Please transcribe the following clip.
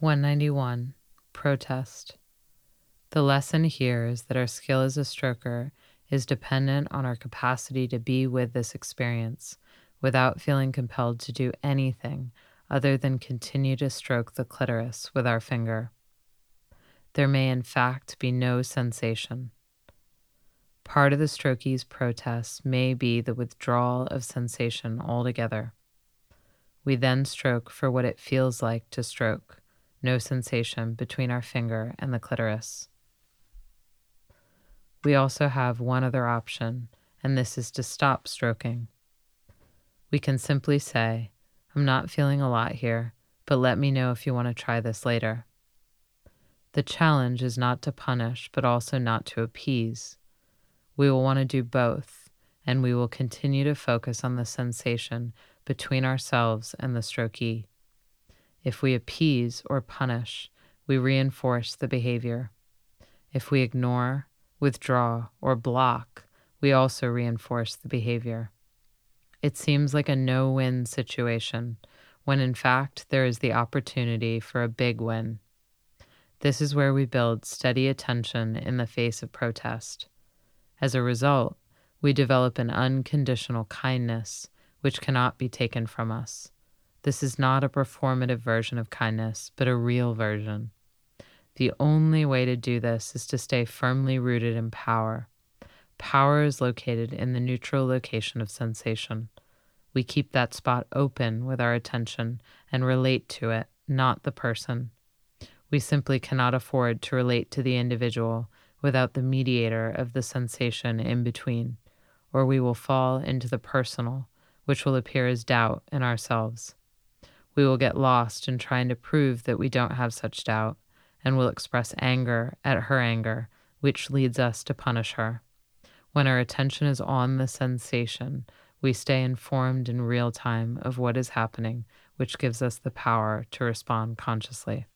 191. Protest. The lesson here is that our skill as a stroker is dependent on our capacity to be with this experience without feeling compelled to do anything other than continue to stroke the clitoris with our finger. There may, in fact, be no sensation. Part of the strokee's protest may be the withdrawal of sensation altogether. We then stroke for what it feels like to stroke, no sensation between our finger and the clitoris. We also have one other option, and this is to stop stroking. We can simply say, I'm not feeling a lot here, but let me know if you want to try this later. The challenge is not to punish, but also not to appease. We will want to do both, and we will continue to focus on the sensation between ourselves and the strokee. If we appease or punish, we reinforce the behavior. If we ignore, withdraw, or block, we also reinforce the behavior. It seems like a no win situation, when in fact there is the opportunity for a big win. This is where we build steady attention in the face of protest. As a result, we develop an unconditional kindness which cannot be taken from us. This is not a performative version of kindness, but a real version. The only way to do this is to stay firmly rooted in power. Power is located in the neutral location of sensation. We keep that spot open with our attention and relate to it, not the person. We simply cannot afford to relate to the individual without the mediator of the sensation in between, or we will fall into the personal, which will appear as doubt in ourselves. We will get lost in trying to prove that we don't have such doubt, and will express anger at her anger, which leads us to punish her. When our attention is on the sensation, we stay informed in real time of what is happening, which gives us the power to respond consciously.